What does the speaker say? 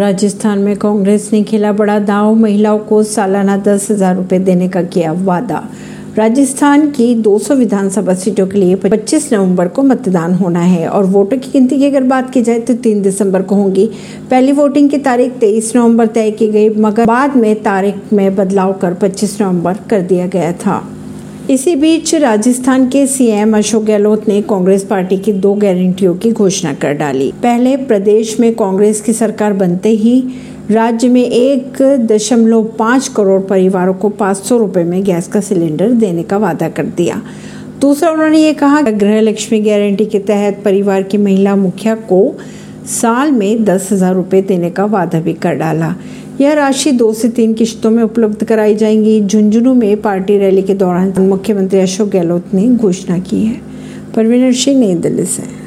राजस्थान में कांग्रेस ने खेला बड़ा दाव। महिलाओं को सालाना दस हज़ार रुपए देने का किया वादा। राजस्थान की 200 विधानसभा सीटों के लिए 25 नवंबर को मतदान होना है और वोटों की गिनती की अगर बात की जाए तो 3 दिसंबर को होगी। पहली वोटिंग की तारीख 23 नवंबर तय की गई, मगर बाद में तारीख में बदलाव कर 25 नवंबर कर दिया गया था। इसी बीच राजस्थान के सीएम अशोक गहलोत ने कांग्रेस पार्टी की दो गारंटियों की घोषणा कर डाली। पहले, प्रदेश में कांग्रेस की सरकार बनते ही राज्य में एक दशमलव पाँच करोड़ परिवारों को पाँच सौ रुपये में गैस का सिलेंडर देने का वादा कर दिया। दूसरा, उन्होंने ये कहा, गृह लक्ष्मी गारंटी के तहत परिवार की महिला मुखिया को साल में दस हज़ार रुपये देने का वादा भी कर डाला। यह राशि दो से तीन किश्तों में उपलब्ध कराई जाएँगी। झुंझुनू में पार्टी रैली के दौरान मुख्यमंत्री अशोक गहलोत ने घोषणा की है। परवीन सिंह नई दिल्ली से।